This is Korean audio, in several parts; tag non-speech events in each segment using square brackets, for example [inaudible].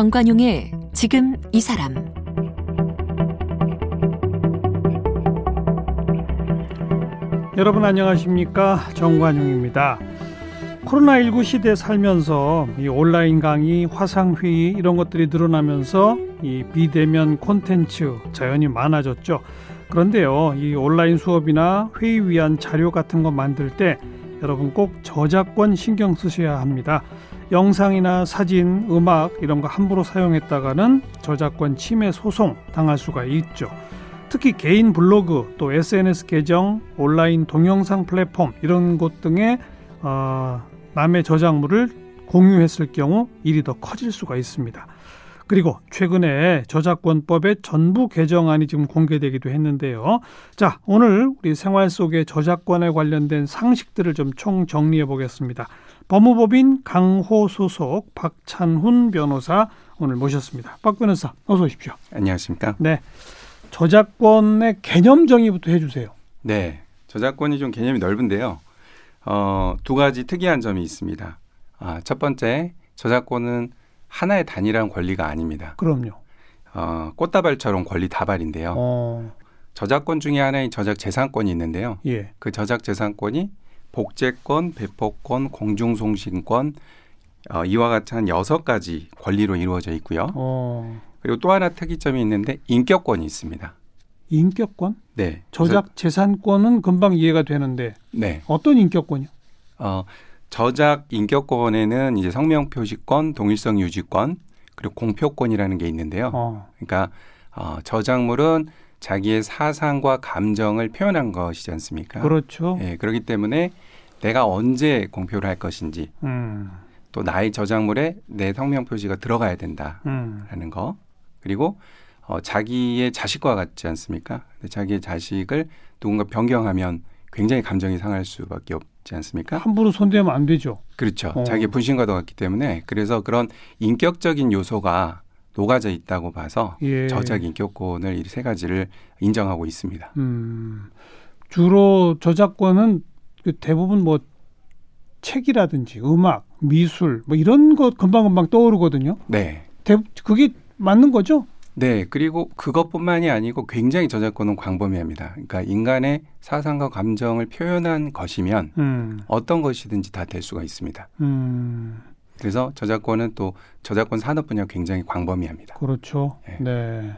정관용의 지금 이 사람 여러분 안녕하십니까 정관용입니다. 코로나19 시대에 살면서 이 온라인 강의, 화상 회의 이런 것들이 늘어나면서 이 비대면 콘텐츠 자연히 많아졌죠. 그런데요, 이 온라인 수업이나 회의 위한 자료 같은 거 만들 때 여러분 꼭 저작권 신경 쓰셔야 합니다. 영상이나 사진, 음악 이런 거 함부로 사용했다가는 저작권 침해 소송 당할 수가 있죠. 특히 개인 블로그 또 SNS 계정, 온라인 동영상 플랫폼 이런 곳 등에 어, 남의 저작물을 공유했을 경우 일이 더 커질 수가 있습니다. 그리고 최근에 저작권법의 전부 개정안이 지금 공개되기도 했는데요. 자, 오늘 우리 생활 속의 저작권에 관련된 상식들을 좀 총 정리해 보겠습니다. 법무법인 강호 소속 박찬훈 변호사 오늘 모셨습니다. 박 변호사, 어서 오십시오. 안녕하십니까? 네. 저작권의 개념 정의부터 해주세요. 네. 저작권이 좀 개념이 넓은데요. 어, 두 가지 특이한 점이 있습니다. 아, 첫 번째, 저작권은 하나의 단일한 권리가 아닙니다. 그럼요. 어, 꽃다발처럼 권리 다발인데요. 어, 저작권 중에 하나인 저작 재산권이 있는데요. 예. 그 저작 재산권이 복제권, 배포권, 공중송신권 어, 이와 같이 한 여섯 가지 권리로 이루어져 있고요. 어, 그리고 또 하나 특이점이 있는데 인격권이 있습니다. 인격권? 네. 저작 재산권은 금방 이해가 되는데 네. 어떤 인격권이요? 어, 저작 인격권에는 이제 성명 표시권, 동일성 유지권, 그리고 공표권이라는 게 있는데요. 어, 그러니까 어, 저작물은 자기의 사상과 감정을 표현한 것이지 않습니까? 그렇죠. 예, 그렇기 때문에 내가 언제 공표를 할 것인지 음, 또 나의 저작물에 내 성명 표시가 들어가야 된다라는 음, 거 그리고 어, 자기의 자식과 같지 않습니까? 근데 자기의 자식을 누군가 변경하면 굉장히 감정이 상할 수밖에 없지 않습니까? 함부로 손대면 안 되죠. 그렇죠. 어. 자기의 분신과도 같기 때문에 그래서 그런 인격적인 요소가 녹아져 있다고 봐서 예. 저작 인격권을 이 세 가지를 인정하고 있습니다. 음, 주로 저작권은 그 대부분 뭐 책이라든지 음악, 미술 뭐 이런 것 금방금방 떠오르거든요. 네. 대, 그게 맞는 거죠? 네. 그리고 그것뿐만이 아니고 굉장히 저작권은 광범위합니다. 그러니까 인간의 사상과 감정을 표현한 것이면 음, 어떤 것이든지 다 될 수가 있습니다. 음, 그래서 저작권은 또 저작권 산업 분야 굉장히 광범위합니다. 그렇죠. 예. 네.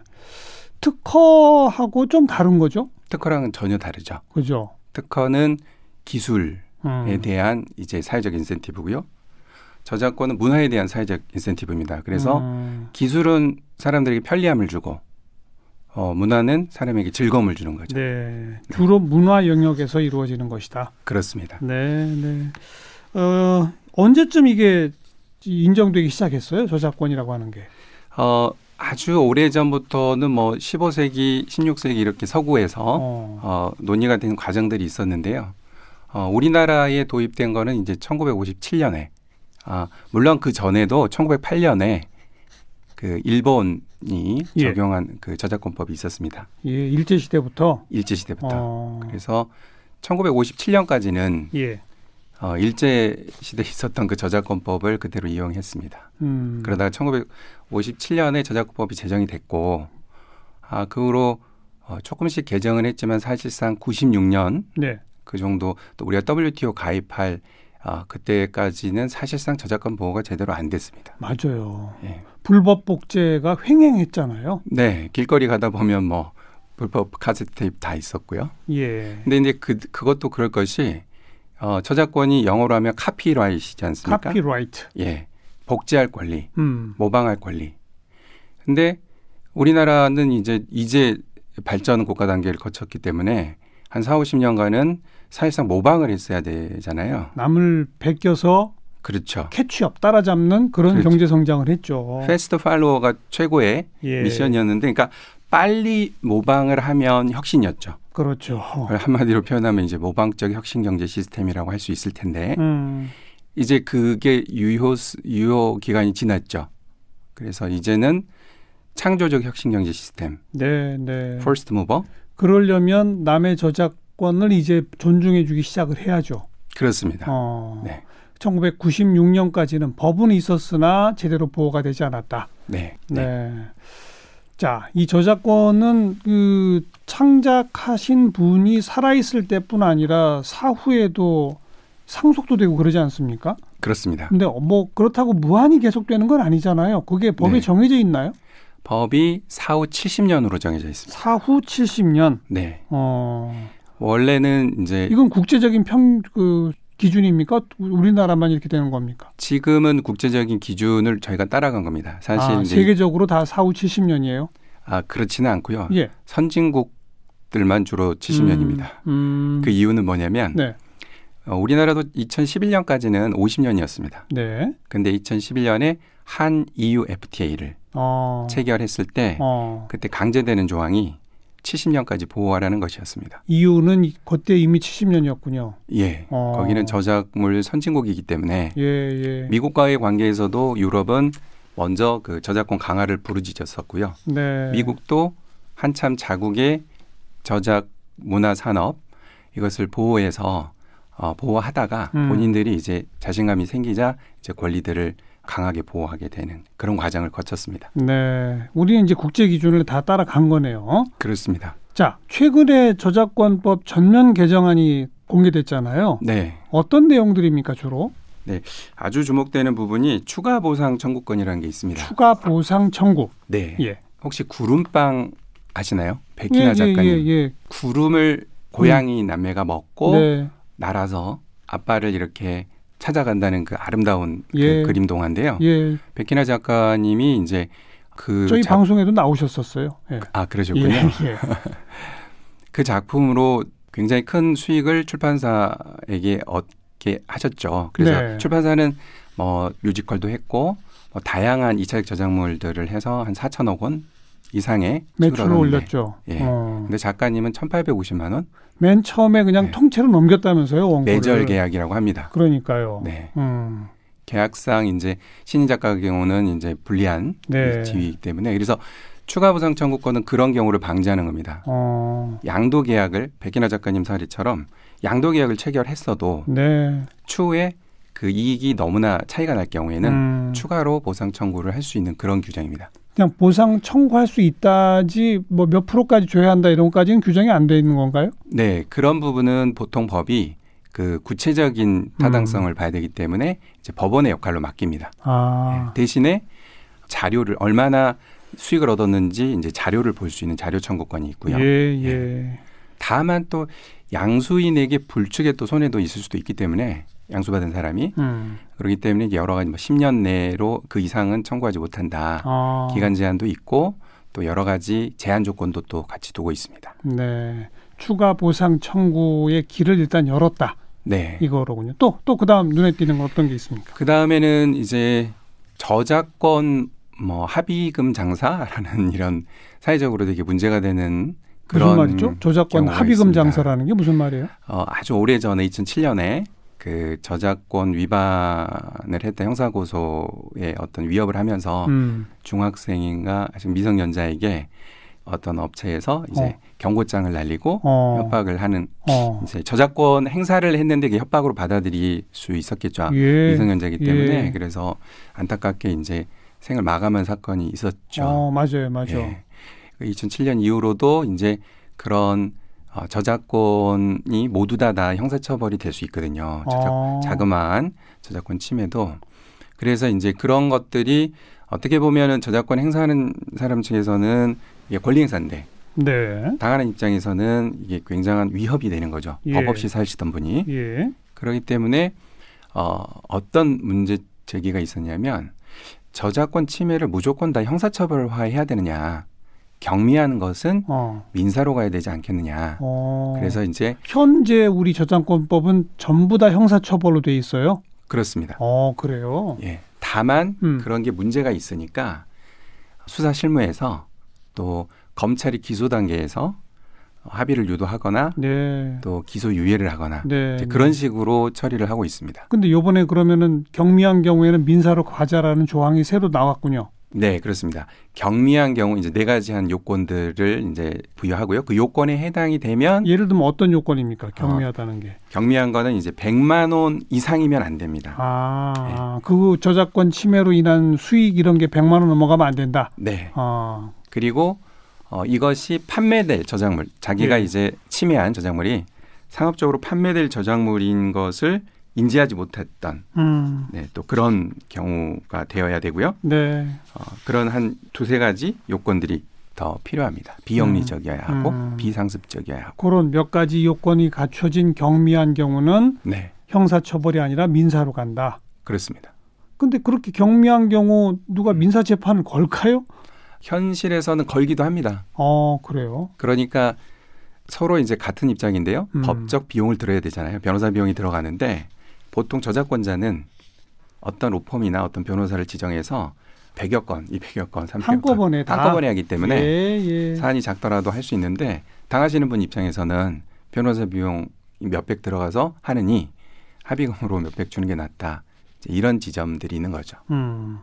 특허하고 좀 다른 거죠? 특허랑은 전혀 다르죠. 그죠? 특허는 기술에 음, 대한 이제 사회적 인센티브고요. 저작권은 문화에 대한 사회적 인센티브입니다. 그래서 음, 기술은 사람들에게 편리함을 주고 어, 문화는 사람에게 즐거움을 주는 거죠. 네. 주로 문화 영역에서 이루어지는 것이다. 그렇습니다. 네, 네. 어, 언제쯤 이게 인정되기 시작했어요? 저작권이라고 하는 게. 어, 아주 오래 전부터는 뭐 15세기, 16세기 이렇게 서구에서 어. 어, 논의가 된 과정들이 있었는데요. 어, 우리나라에 도입된 거는 이제 1957년에 아, 물론 그 전에도 1908년에 그 일본이 예. 적용한 그 저작권법이 있었습니다. 예, 일제 시대부터. 일제 시대부터. 어. 그래서 1957년까지는 예. 어, 일제 시대에 있었던 그 저작권법을 그대로 이용했습니다. 음. 그러다가 1957년에 저작권법이 제정이 됐고 아, 그 후로 어, 조금씩 개정은 했지만 사실상 96년 네. 그 정도 또 우리가 WTO 가입할 아, 그때까지는 사실상 저작권 보호가 제대로 안 됐습니다. 맞아요. 예. 불법 복제가 횡행했잖아요. 네, 길거리 가다 보면 뭐 불법 카세트 테이프 다 있었고요. 예. 근데 이제 그 그것도 그럴 것이 어, 저작권이 영어로 하면 copyright이지 않습니까? copyright. 예. 복제할 권리, 음. 모방할 권리. 근데 우리나라는 이제 이제 발전 국가 단계를 거쳤기 때문에 한 4, 50년간은 사실상 모방을 했어야 되잖아요. 남을 베껴서 그렇죠. catch-up 따라잡는 그런 그렇죠. 경제 성장을 했죠. fast follower가 최고의 예. 미션이었는데 그러니까 빨리 모방을 하면 혁신이었죠. 그렇죠. 한마디로 표현하면 이제 모방적 혁신 경제 시스템이라고 할 수 있을 텐데 음. 이제 그게 유효 스- 유효 기간이 지났죠. 그래서 이제는 창조적 혁신 경제 시스템, 네, 네. first mover 그러려면 남의 저작권을 이제 존중해 주기 시작을 해야죠. 그렇습니다. 어. 네. 1996년까지는 법은 있었으나 제대로 보호가 되지 않았다. 네. 네. 자, 이 저작권은 그 창작하신 분이 살아있을 때뿐 아니라 사후에도 상속도 되고 그러지 않습니까? 그렇습니다. 근데 뭐 그렇다고 무한히 계속되는 건 아니잖아요. 그게 법에 네. 정해져 있나요? 법이 사후 70년으로 정해져 있습니다. 사후 70년. 네. 어. 원래는 이제 이건 국제적인 평 그 기준입니까? 우리나라만 이렇게 되는 겁니까? 지금은 국제적인 기준을 저희가 따라간 겁니다. 사실 아, 세계적으로 다 사후 70년이에요. 아 그렇지는 않고요. 예. 선진국들만 주로 70년입니다. 음, 음. 그 이유는 뭐냐면 네. 어, 우리나라도 2011년까지는 50년이었습니다. 네. 근데 2011년에 한 EU FTA를 어. 체결했을 때 어. 그때 강제되는 조항이 70년까지 보호하라는 것이었습니다. 이유는 그때 이미 70년이었군요. 예. 어. 거기는 저작물 선진국이기 때문에 예, 예. 미국과의 관계에서도 유럽은 먼저 그 저작권 강화를 부르짖었었고요. 네. 미국도 한참 자국의 저작 문화 산업 이것을 보호해서 어, 보호하다가 음. 본인들이 이제 자신감이 생기자 이제 권리들을 강하게 보호하게 되는 그런 과정을 거쳤습니다. 네. 우리는 이제 국제 기준을 다 따라간 거네요. 그렇습니다. 자, 최근에 저작권법 전면 개정안이 공개됐잖아요. 네. 어떤 내용들입니까, 주로? 아주 주목되는 부분이 추가 보상 청구권이라는 게 있습니다. 추가 보상 청구. 네. 예. 혹시 구름빵 아시나요? 예, 백희나 예, 작가님. 예, 예. 구름을 고양이 남매가 먹고 네. 날아서 아빠를 이렇게 찾아간다는 그 아름다운 예. 그 그림 동화인데요. 예. 백희나 작가님이 이제 그 저희 작- 방송에도 나오셨었어요. 예. 아 그러셨군요. 예, 예. [laughs] 그 작품으로 굉장히 큰 수익을 출판사에게 얻게 하셨죠. 그래서 네. 출판사는 뭐 뮤지컬도 했고 뭐 다양한 이차적 저작물들을 해서 한 4천억 원 이상의 매출을 올렸죠. 예. 어. 근데 작가님은 1,850만 원 맨 처음에 그냥 네. 통째로 넘겼다면서요, 원고를. 매절 계약이라고 합니다. 그러니까요. 네. 음. 계약상 이제 신인 작가 같은 경우는 이제 불리한 네. 지위이기 때문에 그래서 추가 보상 청구권은 그런 경우를 방지하는 겁니다. 어. 양도 계약을 백인하 작가님 사례처럼 양도 계약을 체결했어도 네. 추후에 그 이익이 너무나 차이가 날 경우에는 음. 추가로 보상 청구를 할 수 있는 그런 규정입니다. 그냥 보상 청구할 수 있다지 뭐 몇 프로까지 줘야 한다 이런 것까지는 규정이 안 돼 있는 건가요? 네, 그런 부분은 보통 법이 그 구체적인 음. 타당성을 봐야 되기 때문에 이제 법원의 역할로 맡깁니다. 아. 네, 대신에 자료를 얼마나 수익을 얻었는지 이제 자료를 볼 수 있는 자료 청구권이 있고요. 예, 예. 다만 또 양수인에게 불측의 또 손해도 있을 수도 있기 때문에 양수받은 사람이 음. 그렇기 때문에 여러 가지 뭐 10년 내로 그 이상은 청구하지 못한다. 아. 기간 제한도 있고 또 여러 가지 제한 조건도 또 같이 두고 있습니다. 네. 추가 보상 청구의 길을 일단 열었다. 네. 이거로군요. 또 또 그다음 눈에 띄는 건 어떤 게 있습니까? 그 다음에는 이제 저작권 뭐 합의금 장사라는 [laughs] 이런 사회적으로 되게 문제가 되는 그런 무슨 말이죠? 저작권 합의금 있습니다. 장사라는 게 무슨 말이에요? 어, 아주 오래 전에 2007년에 그 저작권 위반을 했던 형사고소에 어떤 위협을 하면서 음. 중학생인가 지금 미성년자에게 어떤 업체에서 이제 어. 경고장을 날리고 어. 협박을 하는 어. 이제 저작권 행사를 했는데 그게 협박으로 받아들일 수 있었겠죠. 예. 미성년자이기 때문에 예. 그래서 안타깝게 이제 생을 마감한 사건이 있었죠. 어, 맞아요. 맞아요. 예. 2007년 이후로도 이제 그런 어, 저작권이 모두 다 다 형사처벌이 될 수 있거든요. 저작, 어. 자그마한 저작권 침해도 그래서 이제 그런 것들이 어떻게 보면은 저작권 행사하는 사람 측에서는 이게 권리 행사인데 네. 당하는 입장에서는 이게 굉장한 위협이 되는 거죠. 예. 법 없이 사시던 분이 예. 그렇기 때문에 어, 어떤 문제 제기가 있었냐면 저작권 침해를 무조건 다 형사처벌화해야 되느냐 경미한 것은 어. 민사로 가야 되지 않겠느냐. 어. 그래서 이제 현재 우리 저작권법은 전부 다 형사처벌로 돼 있어요. 그렇습니다. 어, 그래요. 예. 다만 음. 그런 게 문제가 있으니까 수사 실무에서 또 검찰이 기소 단계에서 합의를 유도하거나 네. 또 기소 유예를 하거나 네. 그런 식으로 처리를 하고 있습니다. 근데 요번에 그러면은 경미한 경우에는 민사로 가자라는 조항이 새로 나왔군요. 네, 그렇습니다. 경미한 경우 이제 네 가지 한 요건들을 이제 부여하고요. 그 요건에 해당이 되면 예를 들면 어떤 요건입니까? 경미하다는 게. 경미한 거는 이제 100만 원 이상이면 안 됩니다. 아, 그 저작권 침해로 인한 수익 이런 게 100만 원 넘어가면 안 된다. 네. 아, 그리고 어, 이것이 판매될 저작물, 자기가 예. 이제 침해한 저작물이 상업적으로 판매될 저작물인 것을 인지하지 못했던 음, 네, 또 그런 경우가 되어야 되고요. 네. 어, 그런 한 두세 가지 요건들이 더 필요합니다. 비영리적이어야 하고 음. 비상습적이어야 하고. 그런 몇 가지 요건이 갖춰진 경미한 경우는 네, 형사처벌이 아니라 민사로 간다. 그렇습니다. 근데 그렇게 경미한 경우 누가 민사 재판을 걸까요? 현실에서는 걸기도 합니다. 어, 그래요. 그러니까 서로 이제 같은 입장인데요. 음. 법적 비용을 들어야 되잖아요. 변호사 비용이 들어가는데 보통 저작권자는 어떤 로펌이나 어떤 변호사를 지정해서 100여 건, 200여 건, 300여 건 한꺼번에 다. 한꺼번에 하기 때문에 예, 예. 사안이 작더라도 할 수 있는데 당하시는 분 입장에서는 변호사 비용 몇백 들어가서 하느니 합의금으로 몇백 주는 게 낫다. 이런 지점들이 있는 거죠. 음.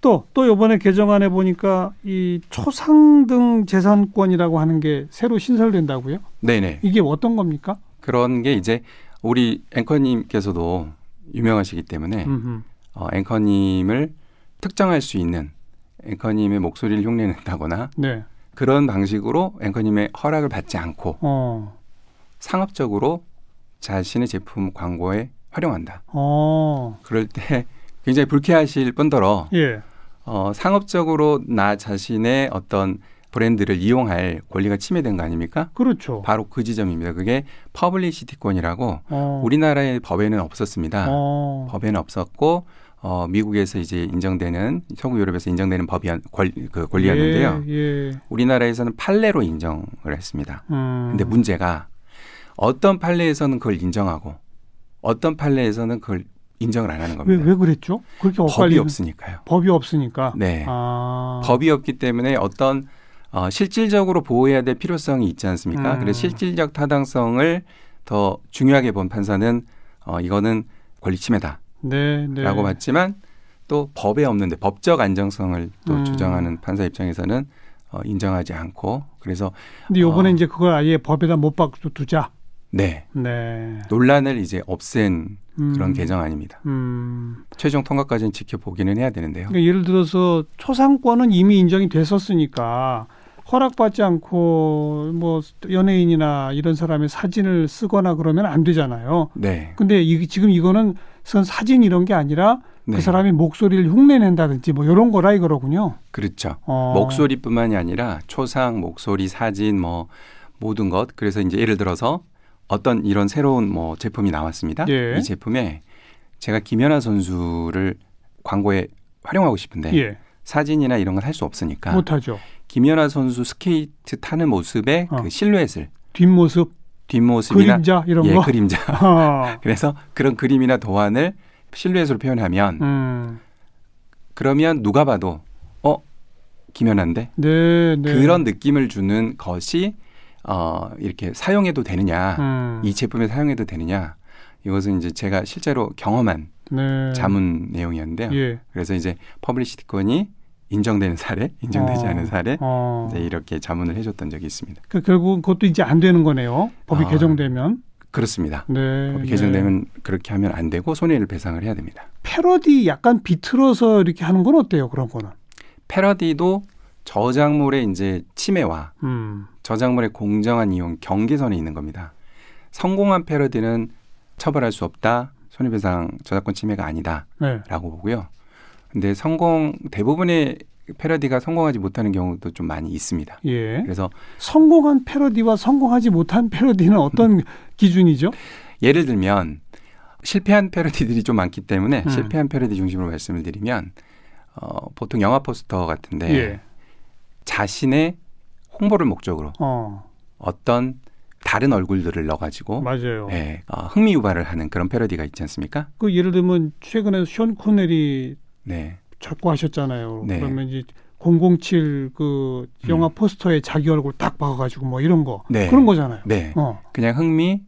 또, 또 요번에 개정안에 보니까 이 초상등 재산권이라고 하는 게 새로 신설된다고요? 네네. 이게 어떤 겁니까? 그런 게 이제 우리 앵커님께서도 유명하시기 때문에 음흠. 어, 앵커님을 특정할 수 있는 앵커님의 목소리를 흉내낸다거나 네. 그런 방식으로 앵커님의 허락을 받지 않고 어. 상업적으로 자신의 제품 광고에 활용한다. 어. 그럴 때 굉장히 불쾌하실 뿐더러 예. 어, 상업적으로 나 자신의 어떤 브랜드를 이용할 권리가 침해된 거 아닙니까? 그렇죠. 바로 그 지점입니다. 그게 퍼블리시티권이라고 어. 우리나라의 법에는 없었습니다. 어. 법에는 없었고 어, 미국에서 이제 인정되는 서구 유럽에서 인정되는 법이 권, 그 권리였는데요. 예. 예. 우리나라에서는 판례로 인정을 했습니다. 음. 근데 문제가 어떤 판례에서는 그걸 인정하고 어떤 판례에서는 그걸 인정을 안 하는 왜, 겁니다. 왜 그랬죠? 그렇게 법이 없으니까요. 법이 없으니까. 네. 아. 법이 없기 때문에 어떤 어, 실질적으로 보호해야 될 필요성이 있지 않습니까? 음. 그래서 실질적 타당성을 더 중요하게 본 판사는 어, 이거는 권리 침해다라고 네, 네. 봤지만 또 법에 없는데 법적 안정성을 또 음. 주장하는 판사 입장에서는 어, 인정하지 않고 그래서 근데 요번에 어. 이제 그걸 아예 법에다 못 박도 두자. 네 네. 논란을 이제 없앤 음. 그런 개정안입니다. 음. 최종 통과까지는 지켜보기는 해야 되는데요. 그러니까 예를 들어서 초상권은 이미 인정이 됐었으니까 허락받지 않고 뭐 연예인이나 이런 사람의 사진을 쓰거나 그러면 안 되잖아요. 네, 근데 이, 지금 이거는 선 사진 이런 게 아니라 네. 그 사람의 목소리를 흉내낸다든지 뭐 이런 거라 이거로군요. 그렇죠. 어. 목소리뿐만이 아니라 초상, 목소리, 사진 뭐 모든 것. 그래서 이제 예를 들어서 어떤 이런 새로운 뭐 제품이 나왔습니다. 예. 이 제품에 제가 김연아 선수를 광고에 활용하고 싶은데 예. 사진이나 이런 건 할 수 없으니까 못하죠. 김연아 선수 스케이트 타는 모습의 어. 그 실루엣을 뒷모습, 뒷모습이나 그림자 이런 예, 거. 그림자. 어. [laughs] 그래서 그런 그림이나 도안을 실루엣으로 표현하면 음. 그러면 누가 봐도 어 김연아인데 네, 네. 그런 느낌을 주는 것이 어 이렇게 사용해도 되느냐 음. 이 제품에 사용해도 되느냐 이것은 이제 제가 실제로 경험한 네. 자문 내용이었는데요. 예. 그래서 이제 퍼블리시티권이 인정되는 사례, 인정되지 어. 않은 사례 어. 이제 이렇게 자문을 해줬던 적이 있습니다. 그 결국 그것도 이제 안 되는 거네요. 법이 아. 개정되면. 그렇습니다. 네. 법이 네. 개정되면 그렇게 하면 안 되고 손해를 배상을 해야 됩니다. 패러디 약간 비틀어서 이렇게 하는 건 어때요? 그런 거는. 패러디도 저작물의 이제 침해와 음. 저작물의 공정한 이용 경계선에 있는 겁니다. 성공한 패러디는 처벌할 수 없다. 손해배상 저작권 침해가 아니다라고 네. 보고요. 근데 성공 대부분의 패러디가 성공하지 못하는 경우도 좀 많이 있습니다. 예. 그래서 성공한 패러디와 성공하지 못한 패러디는 어떤 기준이죠? 예를 들면 실패한 패러디들이 좀 많기 때문에 음. 실패한 패러디 중심으로 말씀을 드리면 어, 보통 영화 포스터 같은데 예. 자신의 홍보를 목적으로 어. 어떤 다른 얼굴들을 넣어가지고 맞아요. 예, 어, 흥미 유발을 하는 그런 패러디가 있지 않습니까? 그 예를 들면 최근에 션 코넬이 네, 자꾸 하셨잖아요. 네. 그러면 이제 007그 영화 포스터에 자기 얼굴 딱 박아가지고 뭐 이런 거 네. 그런 거잖아요. 네, 어. 그냥 흥미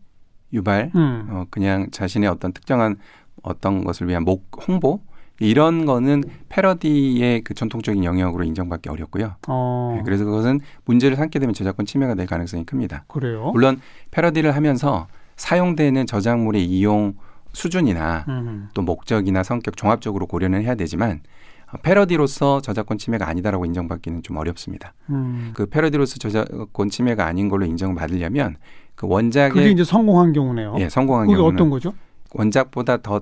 유발, 음. 어, 그냥 자신의 어떤 특정한 어떤 것을 위한 목 홍보 이런 거는 패러디의 그 전통적인 영역으로 인정받기 어렵고요. 어. 네, 그래서 그것은 문제를 삼게 되면 저작권 침해가 될 가능성이 큽니다. 그래요. 물론 패러디를 하면서 사용되는 저작물의 이용 수준이나 음. 또 목적이나 성격 종합적으로 고려는 해야 되지만 어, 패러디로서 저작권 침해가 아니다라고 인정받기는 좀 어렵습니다. 음. 그 패러디로서 저작권 침해가 아닌 걸로 인정받으려면 그 그게 원작의 이제 성공한 경우네요. 예, 성공한 그게 경우는 어떤 거죠? 원작보다 더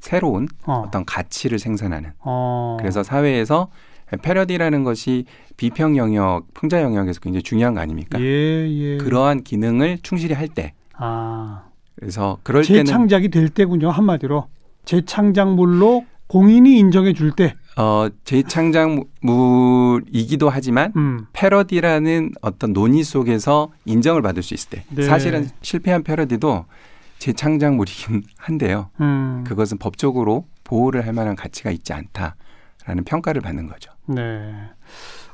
새로운 어. 어떤 가치를 생산하는 어. 그래서 사회에서 패러디라는 것이 비평 영역, 풍자 영역에서 굉장히 중요한 거 아닙니까? 예, 예. 그러한 기능을 충실히 할 때 아. 그래서 그럴 때는 재창작이 될 때군요. 한마디로 재창작물로 공인이 인정해 줄 때. 어, 재창작물이기도 하지만 음. 패러디라는 어떤 논의 속에서 인정을 받을 수 있을 때 네. 사실은 실패한 패러디도 재창작물이긴 한데요. 음. 그것은 법적으로 보호를 할 만한 가치가 있지 않다라는 평가를 받는 거죠. 네.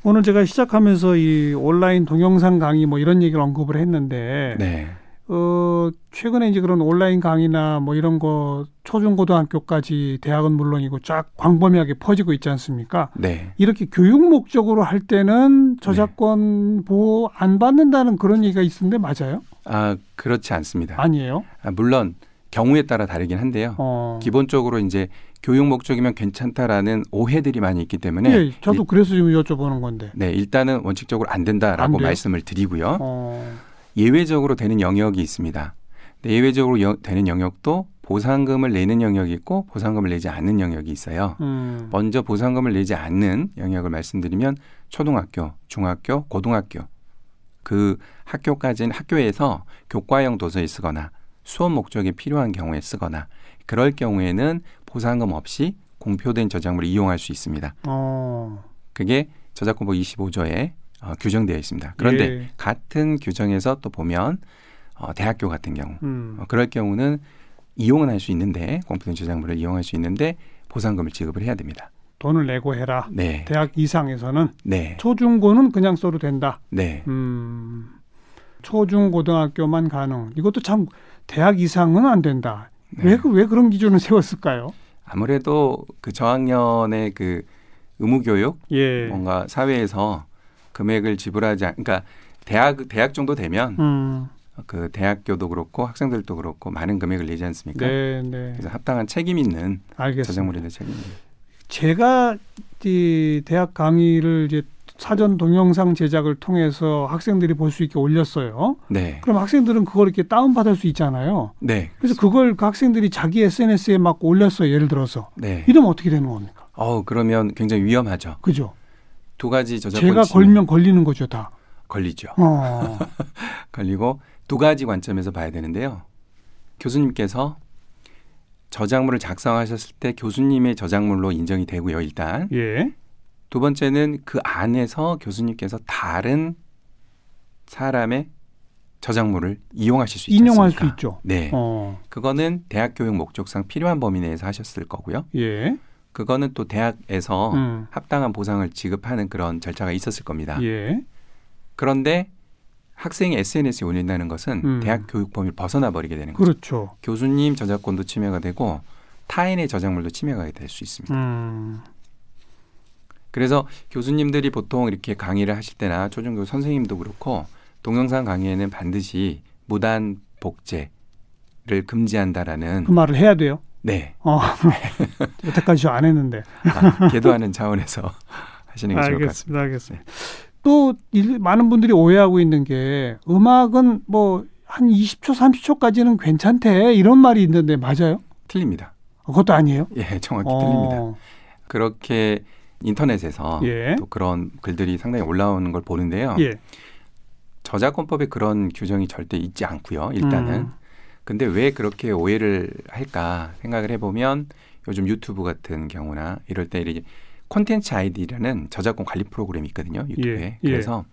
오늘 제가 시작하면서 이 온라인 동영상 강의 뭐 이런 얘기를 언급을 했는데 네. 어, 최근에 이제 그런 온라인 강의나 뭐 이런 거 초중고등학교까지 대학은 물론이고 쫙 광범위하게 퍼지고 있지 않습니까? 네. 이렇게 교육 목적으로 할 때는 저작권 보호 안 받는다는 그런 얘기가 있는데 맞아요? 아, 그렇지 않습니다. 아니에요? 아, 물론 경우에 따라 다르긴 한데요. 어. 기본적으로 이제 교육 목적이면 괜찮다라는 오해들이 많이 있기 때문에 예, 저도 그래서 지금 여쭤보는 건데. 네, 일단은 원칙적으로 안 된다라고 안? 말씀을 드리고요. 어. 예외적으로 되는 영역이 있습니다. 네, 예외적으로 여- 되는 영역도 보상금을 내는 영역이 있고 보상금을 내지 않는 영역이 있어요. 음. 먼저 보상금을 내지 않는 영역을 말씀드리면 초등학교, 중학교, 고등학교 그 학교까지는 학교에서 교과형 도서에 쓰거나 수업 목적에 필요한 경우에 쓰거나 그럴 경우에는 보상금 없이 공표된 저작물을 이용할 수 있습니다. 어. 그게 저작권법 25조에 어, 규정되어 있습니다. 그런데 예. 같은 규정에서 또 보면 어, 대학교 같은 경우 음. 어, 그럴 경우는 이용은 할 수 있는데 공표된 저작물을 이용할 수 있는데 보상금을 지급을 해야 됩니다. 돈을 내고 해라. 네, 대학 이상에서는 네, 초중고는 그냥 써도 된다. 네. 음. 초중고등학교만 가능. 이것도 참 대학 이상은 안 된다. 네. 왜, 그- 왜 그런 기준을 세웠을까요? 아무래도 그 저학년의 그 의무교육 예. 뭔가 사회에서 금액을 지불하지 않, 그러니까 대학 대학 정도 되면 음. 그 대학교도 그렇고 학생들도 그렇고 많은 금액을 내지 않습니까? 네, 네. 그래서 합당한 책임 있는 알겠습니다. 저작물에 대한 책임. 제가 이 대학 강의를 이제 사전 동영상 제작을 통해서 학생들이 볼 수 있게 올렸어요. 네, 그럼 학생들은 그걸 이렇게 다운 받을 수 있잖아요. 네, 그래서 그걸 그 학생들이 자기 SNS에 막 올렸어요. 예를 들어서 네. 이러면 어떻게 되는 겁니까? 어 그러면 굉장히 위험하죠. 그죠? 두 가지 저작권 제가 걸면 걸리는 거죠, 다. 걸리죠. 어. [laughs] 걸리고 두 가지 관점에서 봐야 되는데요. 교수님께서 저작물을 작성하셨을 때 교수님의 저작물로 인정이 되고요. 일단 예. 두 번째는 그 안에서 교수님께서 다른 사람의 저작물을 이용하실 수 있지 인용할 수 않습니까? 있죠. 네. 어. 그거는 대학 교육 목적상 필요한 범위 내에서 하셨을 거고요. 예. 그거는 또 대학에서 음. 합당한 보상을 지급하는 그런 절차가 있었을 겁니다. 예. 그런데 학생이 SNS에 올린다는 것은 음. 대학 교육 범위를 벗어나 버리게 되는 거죠. 그렇죠. 교수님 저작권도 침해가 되고 타인의 저작물도 침해가 될 수 있습니다. 음. 그래서 교수님들이 보통 이렇게 강의를 하실 때나 초중교 선생님도 그렇고 동영상 강의에는 반드시 무단 복제를 금지한다라는 그 말을 해야 돼요. 네 어. [laughs] 여태까지 저 안 했는데. 아, 계도하는 차원에서 [laughs] 하시는 게 좋을 것 같습니다. 알겠습니다. 알겠습니다. 또 일- 많은 분들이 오해하고 있는 게 음악은 뭐 한 20초, 30초까지는 괜찮대 이런 말이 있는데 맞아요? 틀립니다. 어, 그것도 아니에요? 예, 정확히 어. 틀립니다. 그렇게 인터넷에서 예. 또 그런 글들이 상당히 올라오는 걸 보는데요. 예. 저작권법에 그런 규정이 절대 있지 않고요. 일단은. 음. 근데 왜 그렇게 오해를 할까 생각을 해보면 요즘 유튜브 같은 경우나 이럴 때 이렇게 콘텐츠 아이디라는 저작권 관리 프로그램이 있거든요. 유튜브에. 예, 예. 그래서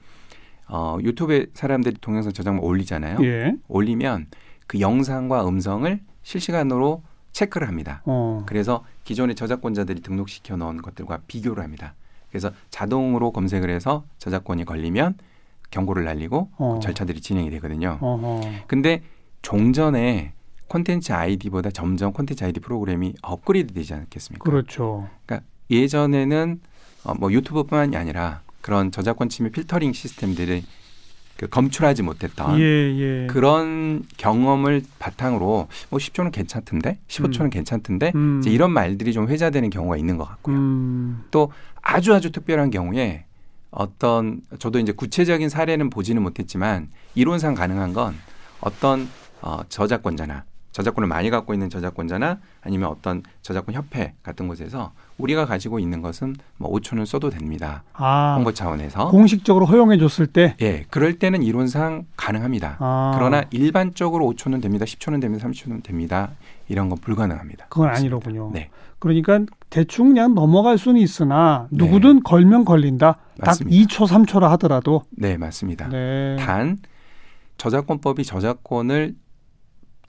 어, 유튜브에 사람들이 동영상 저작물 올리잖아요. 예. 올리면 그 영상과 음성을 실시간으로 체크를 합니다. 어. 그래서 기존의 저작권자들이 등록시켜 놓은 것들과 비교를 합니다. 그래서 자동으로 검색을 해서 저작권이 걸리면 경고를 날리고 어. 그 절차들이 진행이 되거든요. 어허. 근데 종전에 콘텐츠 아이디보다 점점 콘텐츠 아이디 프로그램이 업그레이드 되지 않겠습니까? 그렇죠. 예전에는 어, 뭐 유튜브뿐만이 아니라 그런 저작권 침해 필터링 시스템들이 그 검출하지 못했던 예, 예. 그런 경험을 바탕으로 뭐 10초는 괜찮던데 15초는 음. 괜찮던데 음. 이제 이런 말들이 좀 회자되는 경우가 있는 것 같고요. 음. 아주 아주 특별한 경우에 어떤 저도 이제 구체적인 사례는 보지는 못했지만 이론상 가능한 건 어떤 어, 저작권자나 저작권을 많이 갖고 있는 저작권자나 아니면 어떤 저작권 협회 같은 곳에서 우리가 가지고 있는 것은 뭐 5초는 써도 됩니다. 아, 홍보 차원에서 공식적으로 허용해 줬을 때 예, 그럴 때는 이론상 가능합니다. 아, 그러나 일반적으로 5초는 됩니다. 10초는 됩니다. 30초는 됩니다. 이런 건 불가능합니다. 그건 아니로군요. 네. 그러니까 대충 그냥 넘어갈 수는 있으나 네. 누구든 걸면 걸린다. 딱 맞습니다. 2초, 3초라 하더라도. 네, 맞습니다. 네. 단 저작권법이 저작권을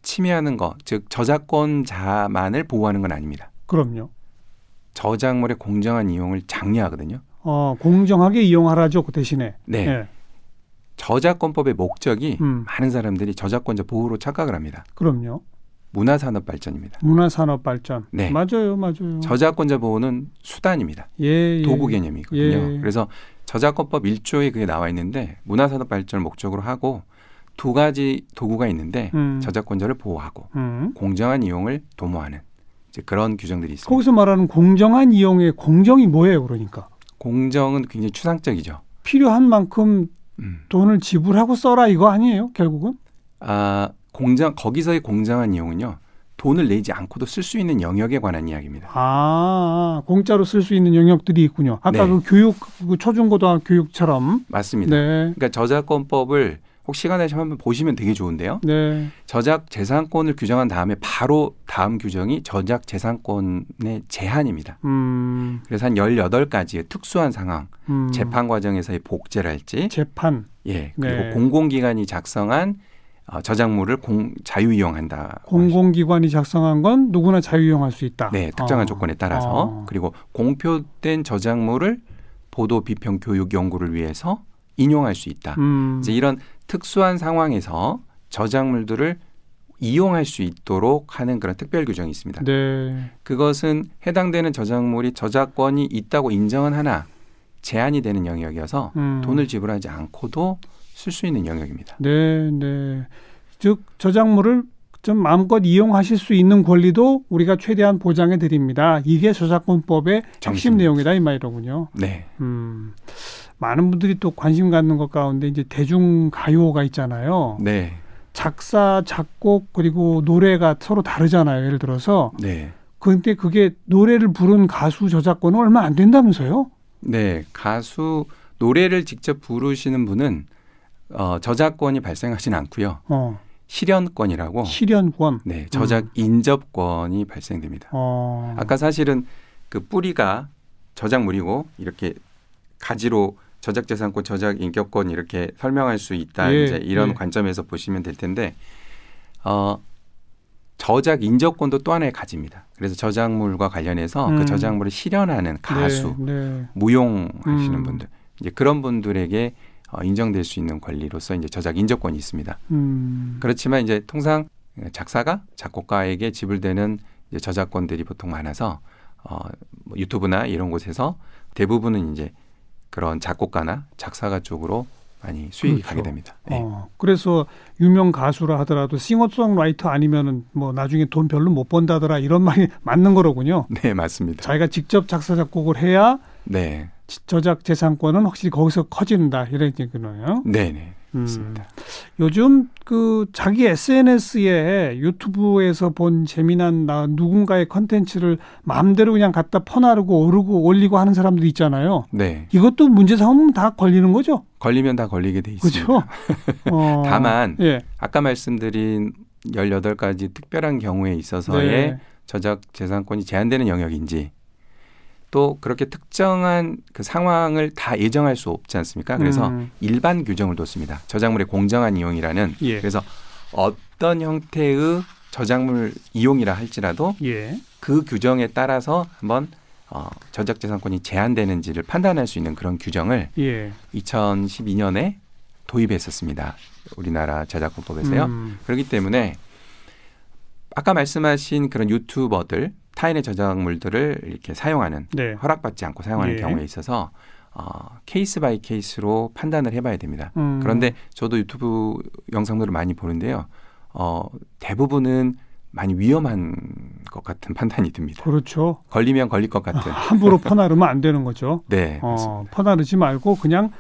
침해하는 것, 즉 저작권자만을 보호하는 건 아닙니다. 그럼요. 저작물의 공정한 이용을 장려하거든요. 어, 공정하게 이용하라죠. 그 대신에. 네. 예. 저작권법의 목적이 음. 많은 사람들이 저작권자 보호로 착각을 합니다. 그럼요. 문화산업 발전입니다. 문화산업 발전. 네. 맞아요. 맞아요. 저작권자 보호는 수단입니다. 예, 예. 도구 개념이거든요. 예. 그래서 저작권법 1조에 그게 나와 있는데 문화산업 발전을 목적으로 하고 두 가지 도구가 있는데 음. 저작권자를 보호하고 음. 공정한 이용을 도모하는 이제 그런 규정들이 있습니다. 거기서 말하는 공정한 이용의 공정이 뭐예요, 그러니까? 공정은 굉장히 추상적이죠. 필요한 만큼 음. 돈을 지불하고 써라 이거 아니에요, 결국은? 아 공정 거기서의 공정한 이용은요 돈을 내지 않고도 쓸 수 있는 영역에 관한 이야기입니다. 아, 공짜로 쓸 수 있는 영역들이 있군요. 아까 네. 그 교육, 그 초중고등학교 교육처럼. 맞습니다. 네. 그러니까 저작권법을 혹 시간 내시면 한번 보시면 되게 좋은데요. 네. 저작 재산권을 규정한 다음에 바로 다음 규정이 저작 재산권의 제한입니다. 음, 그래서 한 18가지의 특수한 상황, 음. 재판 과정에서의 복제랄지, 재판. 예, 그리고 네. 공공기관이 작성한 어, 저작물을 공, 자유 이용한다. 공공기관이 작성한 건 누구나 자유 이용할 수 있다. 네, 특정한 어. 조건에 따라서 어. 그리고 공표된 저작물을 보도 비평 교육 연구를 위해서 인용할 수 있다. 음. 이제 이런 특수한 상황에서 저작물들을 이용할 수 있도록 하는 그런 특별 규정이 있습니다. 네. 그것은 해당되는 저작물이 저작권이 있다고 인정은 하나 제한이 되는 영역이어서 음. 돈을 지불하지 않고도 쓸 수 있는 영역입니다. 네, 네. 즉 저작물을 좀 마음껏 이용하실 수 있는 권리도 우리가 최대한 보장해 드립니다. 이게 저작권법의 핵심 정신입니다. 내용이다 이 말이로군요. 네, 음. 많은 분들이 또 관심 갖는 것 가운데 이제 대중 가요가 있잖아요. 네, 작사, 작곡 그리고 노래가 서로 다르잖아요. 예를 들어서 네, 근데 그게 노래를 부른 가수 저작권은 얼마 안 된다면서요? 네. 가수 노래를 직접 부르시는 분은 어, 저작권이 발생하진 않고요. 어. 실현권이라고 실현권. 네, 저작 인접권이 발생됩니다. 어. 아까 사실은 그 뿌리가 저작물이고 이렇게 가지로 저작재산권, 저작인격권 이렇게 설명할 수 있다. 예, 이제 이런 예. 관점에서 보시면 될 텐데 어 저작 인접권도 또 하나의 가지입니다. 그래서 저작물과 관련해서 음. 그 저작물을 실현하는 가수, 네, 네. 무용하시는 음. 분들 이제 그런 분들에게 어, 인정될 수 있는 권리로서 이제 저작 인접권이 있습니다. 음. 그렇지만 이제 통상 작사가 작곡가에게 지불되는 저작권들이 보통 많아서 어, 뭐 유튜브나 이런 곳에서 대부분은 이제 그런 작곡가나 작사가 쪽으로 많이 수익이 그렇죠. 가게 됩니다. 네. 어, 그래서 유명 가수라 하더라도 싱어송라이터 아니면은 뭐 나중에 돈 별로 못 번다더라 이런 말이 [laughs] 맞는 거로군요. 네, 맞습니다. 자기가 직접 작사 작곡을 해야 네, 지- 저작 재산권은 확실히 거기서 커진다 이런 얘기네요. 네, 네, 음. 맞습니다. 요즘 그 자기 SNS에 유튜브에서 본 재미난 나 누군가의 컨텐츠를 마음대로 그냥 갖다 퍼나르고 오르고 올리고 하는 사람들 있잖아요. 네, 이것도 문제 삼으면 다 걸리는 거죠. 걸리면 다 걸리게 돼 있습니다. 그렇죠? [laughs] 어, 다만 예. 아까 말씀드린 18가지 특별한 경우에 있어서의 네. 저작 재산권이 제한되는 영역인지 또 그렇게 특정한 그 상황을 다 예정할 수 없지 않습니까? 그래서 음, 일반 규정을 뒀습니다. 저작물의 공정한 이용이라는 예. 그래서 어떤 형태의 저작물 이용이라 할지라도 예. 그 규정에 따라서 한번 어, 저작 재산권이 제한되는지를 판단할 수 있는 그런 규정을 예. 아까 말씀하신 그런 유튜버들 타인의 저작물들을 이렇게 사용하는 네. 허락받지 않고 사용하는 예. 경우에 있어서 어, case by case로 판단을 해봐야 됩니다. 음. 그런데 저도 유튜브 영상들을 많이 보는데요. 어, 대부분은 많이 위험한 것 같은 판단이 듭니다. 그렇죠. 걸리면 걸릴 것 같은. 함부로 [laughs] 퍼나르면 안 되는 거죠. 네. 어, 퍼나르지 말고 그냥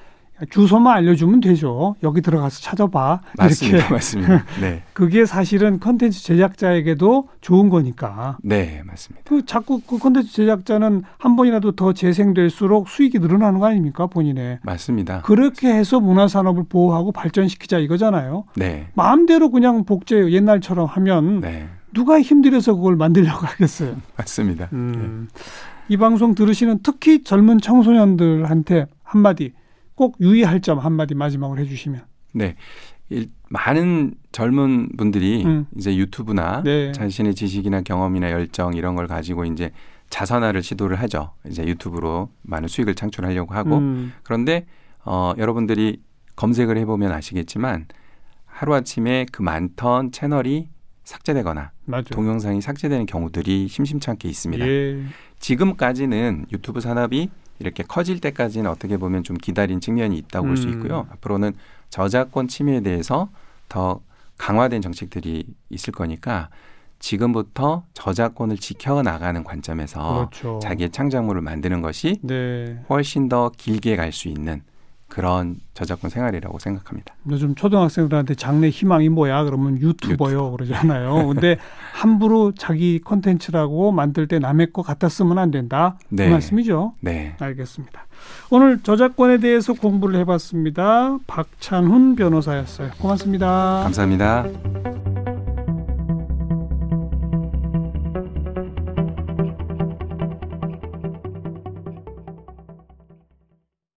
주소만 알려주면 되죠. 여기 들어가서 찾아봐. 맞습니다. 이렇게 [laughs] 맞습니다. 네, 그게 사실은 컨텐츠 제작자에게도 좋은 거니까. 네, 맞습니다. 그 자꾸 그 컨텐츠 제작자는 한 번이라도 더 재생될수록 수익이 늘어나는 거 아닙니까 본인의. 맞습니다. 그렇게 해서 문화 산업을 보호하고 발전시키자 이거잖아요. 네, 마음대로 그냥 복제 옛날처럼 하면 네, 누가 힘들어서 그걸 만들려고 하겠어요. [laughs] 맞습니다. 음. 이 방송 들으시는 특히 젊은 청소년들한테 한마디 꼭 유의할 점 한마디 마지막으로 해주시면. 네. 일, 많은 젊은 분들이 음. 이제 유튜브나 네. 자신의 지식이나 경험이나 열정 이런 걸 가지고 이제 자선화를 시도를 하죠. 이제 유튜브로 많은 수익을 창출하려고 하고 음. 그런데 어, 여러분들이 검색을 해보면 아시겠지만 하루아침에 그 많던 채널이 삭제되거나 맞아요. 동영상이 삭제되는 경우들이 심심찮게 있습니다. 예. 지금까지는 유튜브 산업이 이렇게 커질 때까지는 어떻게 보면 좀 기다린 측면이 있다고 볼수 음. 있고요. 앞으로는 저작권 침해에 대해서 더 강화된 정책들이 있을 거니까 지금부터 저작권을 지켜나가는 관점에서 그렇죠. 자기의 창작물을 만드는 것이 네. 훨씬 더 길게 갈 수 있는 그런 저작권 생활이라고 생각합니다. 요즘 초등학생들한테 장래 희망이 뭐야? 그러면 유튜버요 그러잖아요. 근데 [laughs] 함부로 자기 콘텐츠라고 만들 때 남의 거 갖다 쓰면 안 된다. 네. 그 말씀이죠. 네. 알겠습니다. 오늘 저작권에 대해서 공부를 해봤습니다. 박찬훈 변호사였어요. 고맙습니다. 감사합니다.